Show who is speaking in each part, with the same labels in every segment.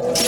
Speaker 1: you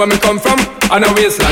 Speaker 2: where me come from, on a wasteland.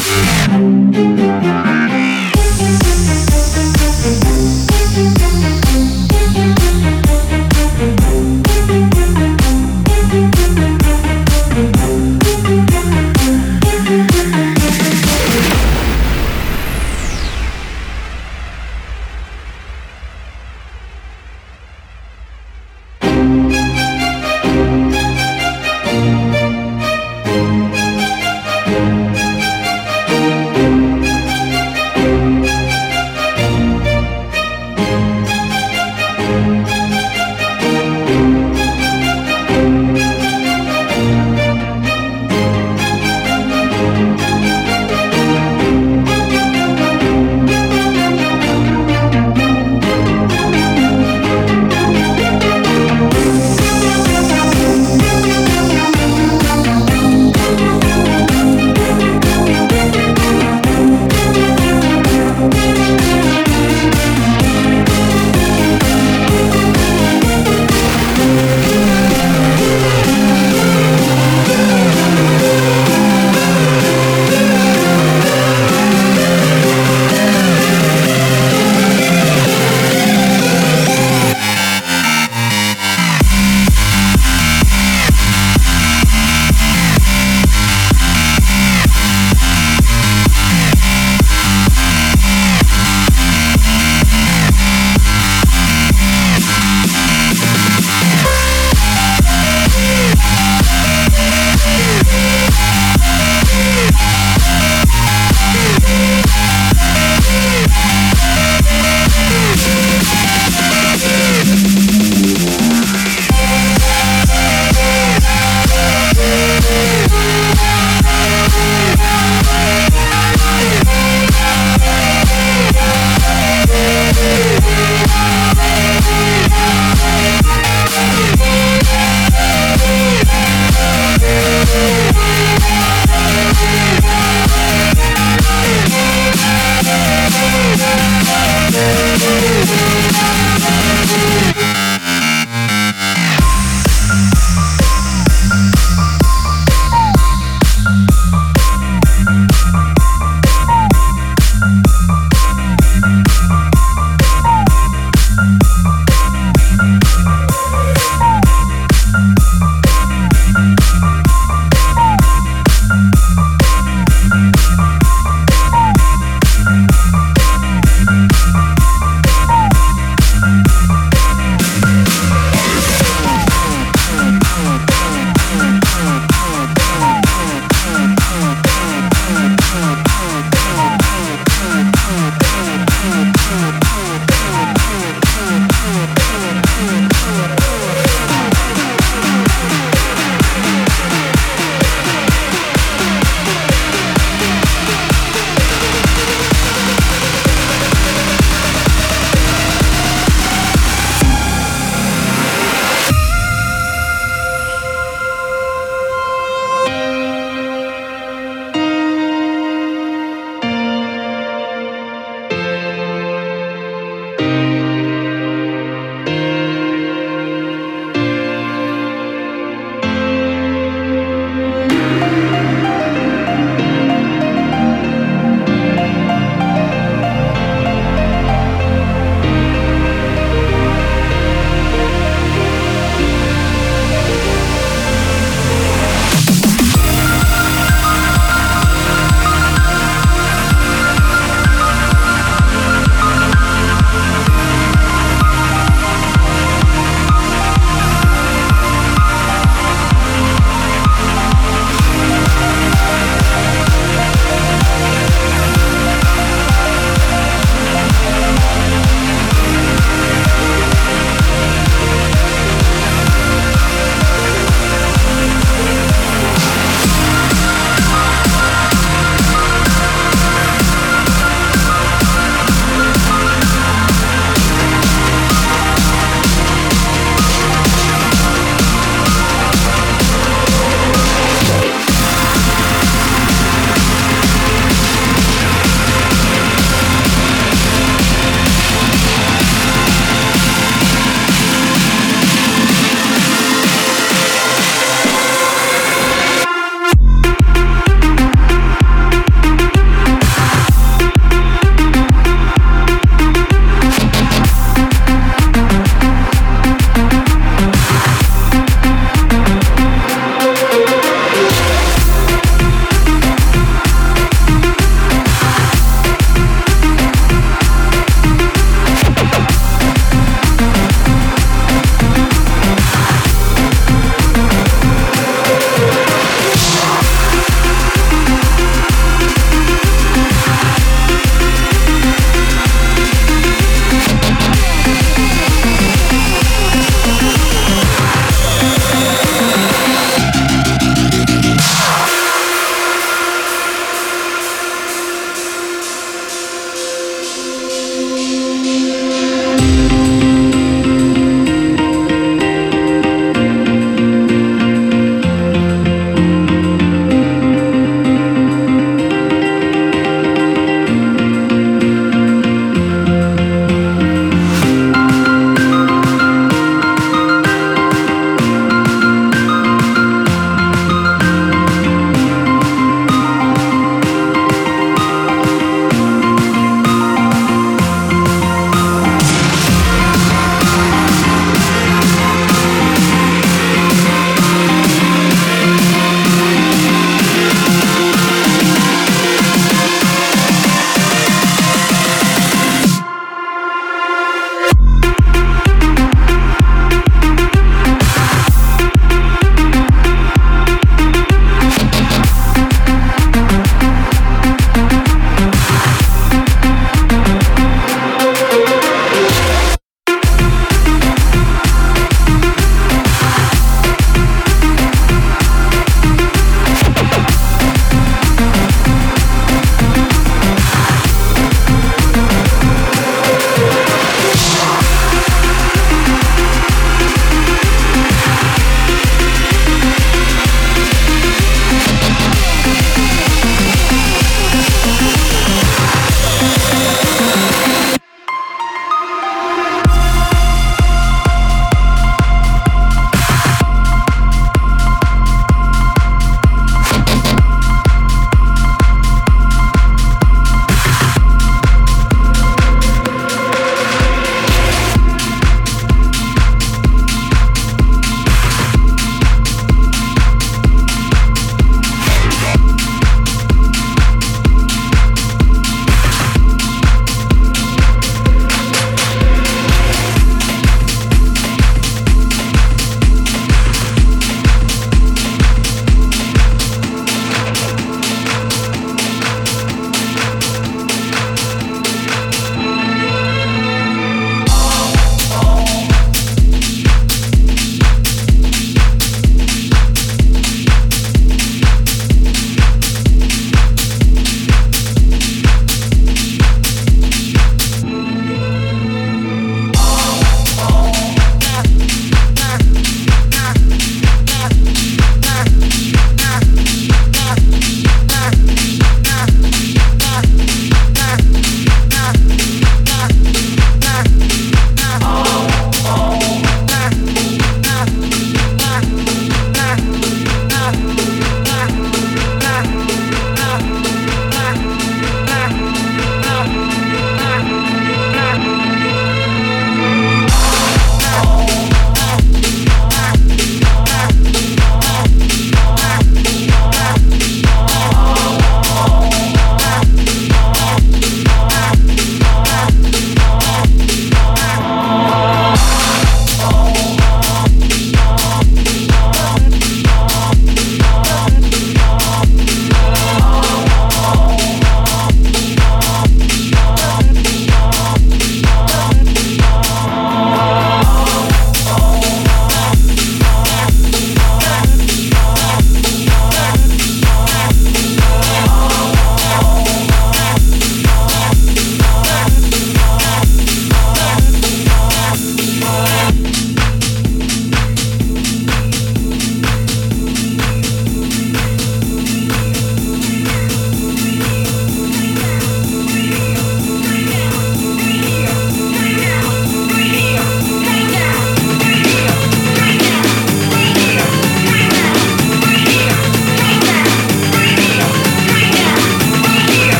Speaker 2: Música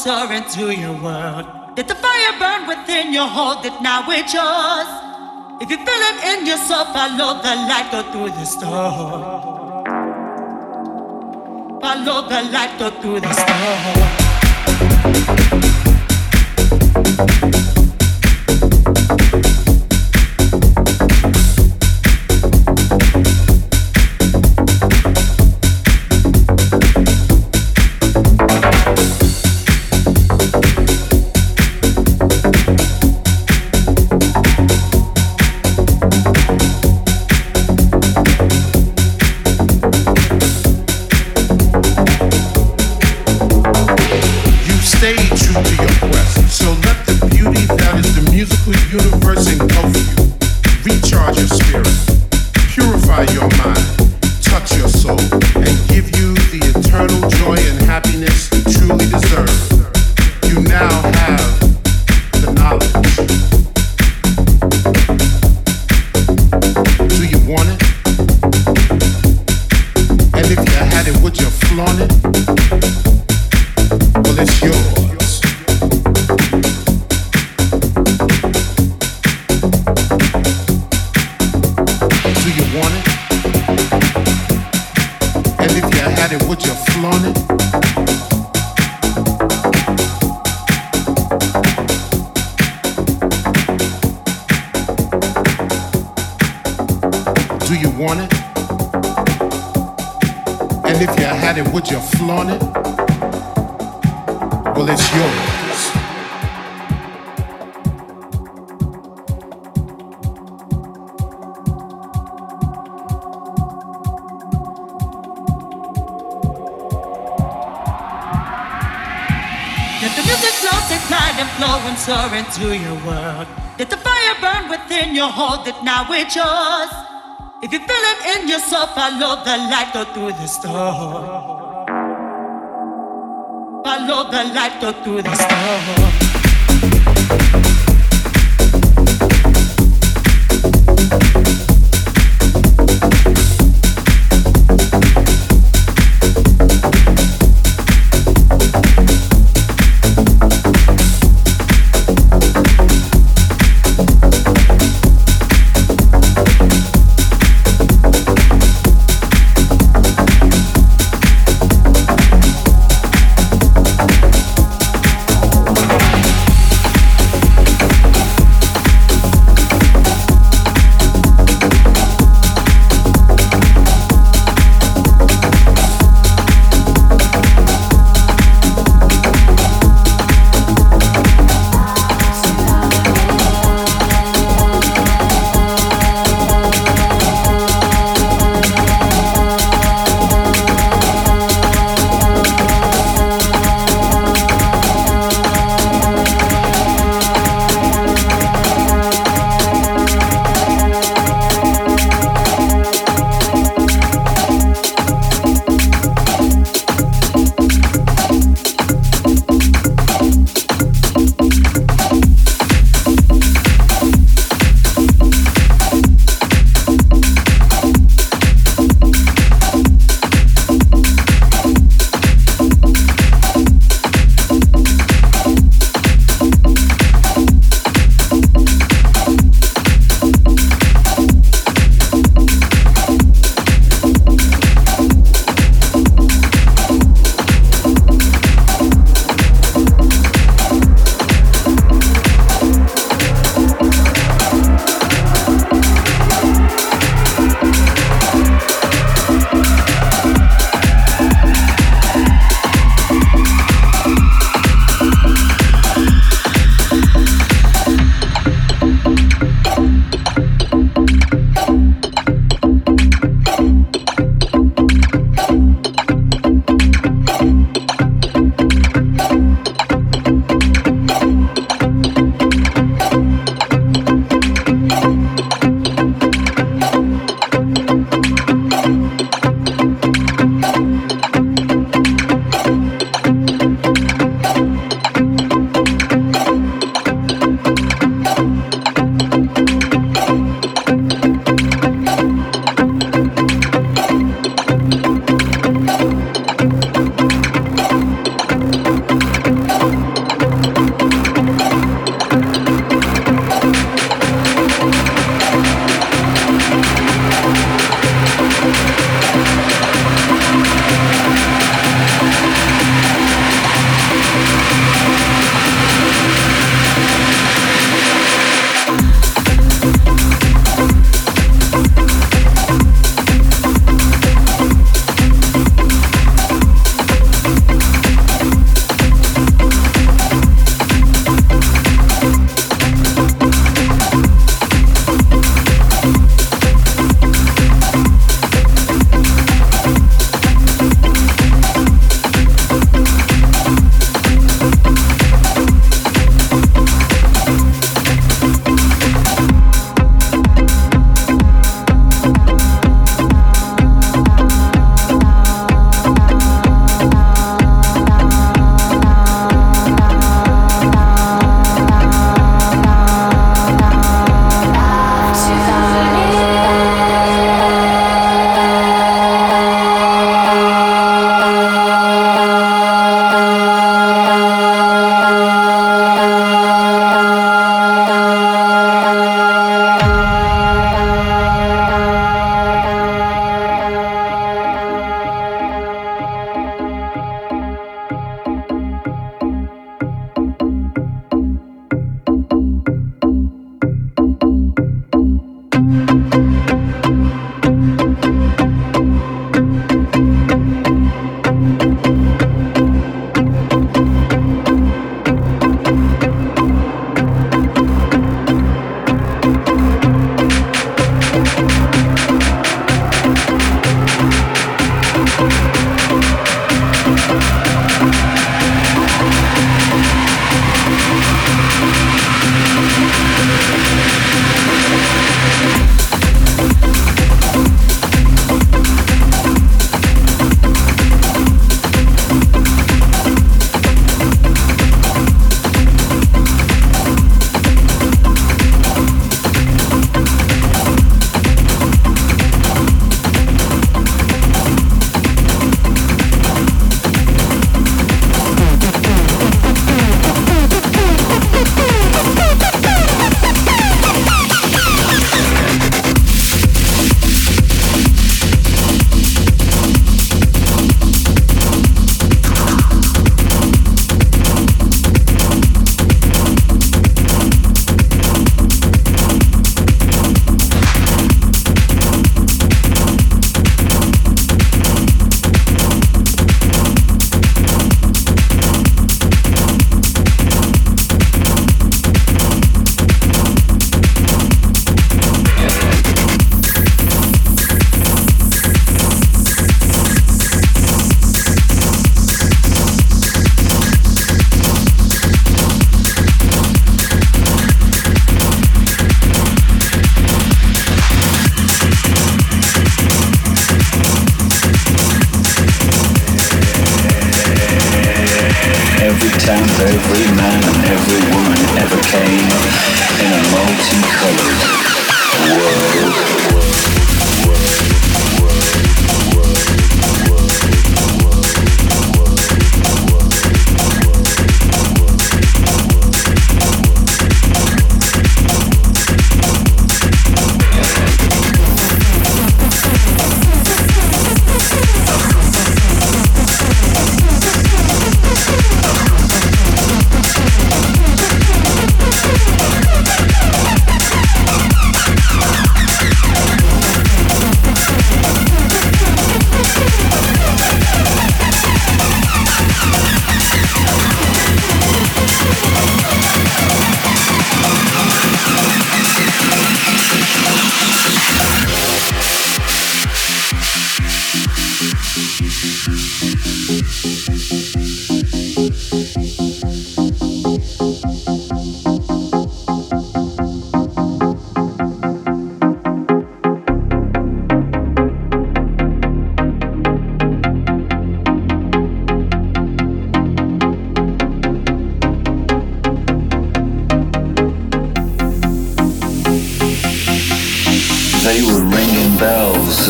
Speaker 3: soar into your world. Let the fire burn within you, hold it now, it's yours. If you feel it in yourself, follow the light, go through the storm. Follow the light, go through the storm.
Speaker 4: Thank you. Do your work. Let the fire burn within your heart it now it's yours. If you feel it in yourself, follow the light, go through the storm. Follow the light, go through the storm.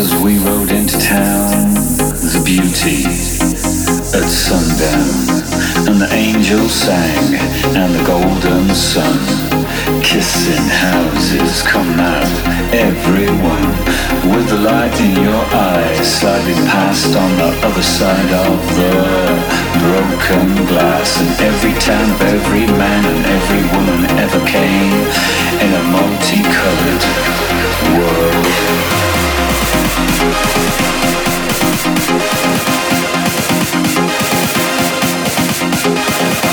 Speaker 4: as we rode into
Speaker 3: town, the beauty at sundown, and the angels sang, and the golden sun, kissing houses, come out. everyone, with the light in your eyes, sliding past on the other side of the
Speaker 5: broken glass, and every town of
Speaker 6: every man and every woman ever came in a multicolored world. Thank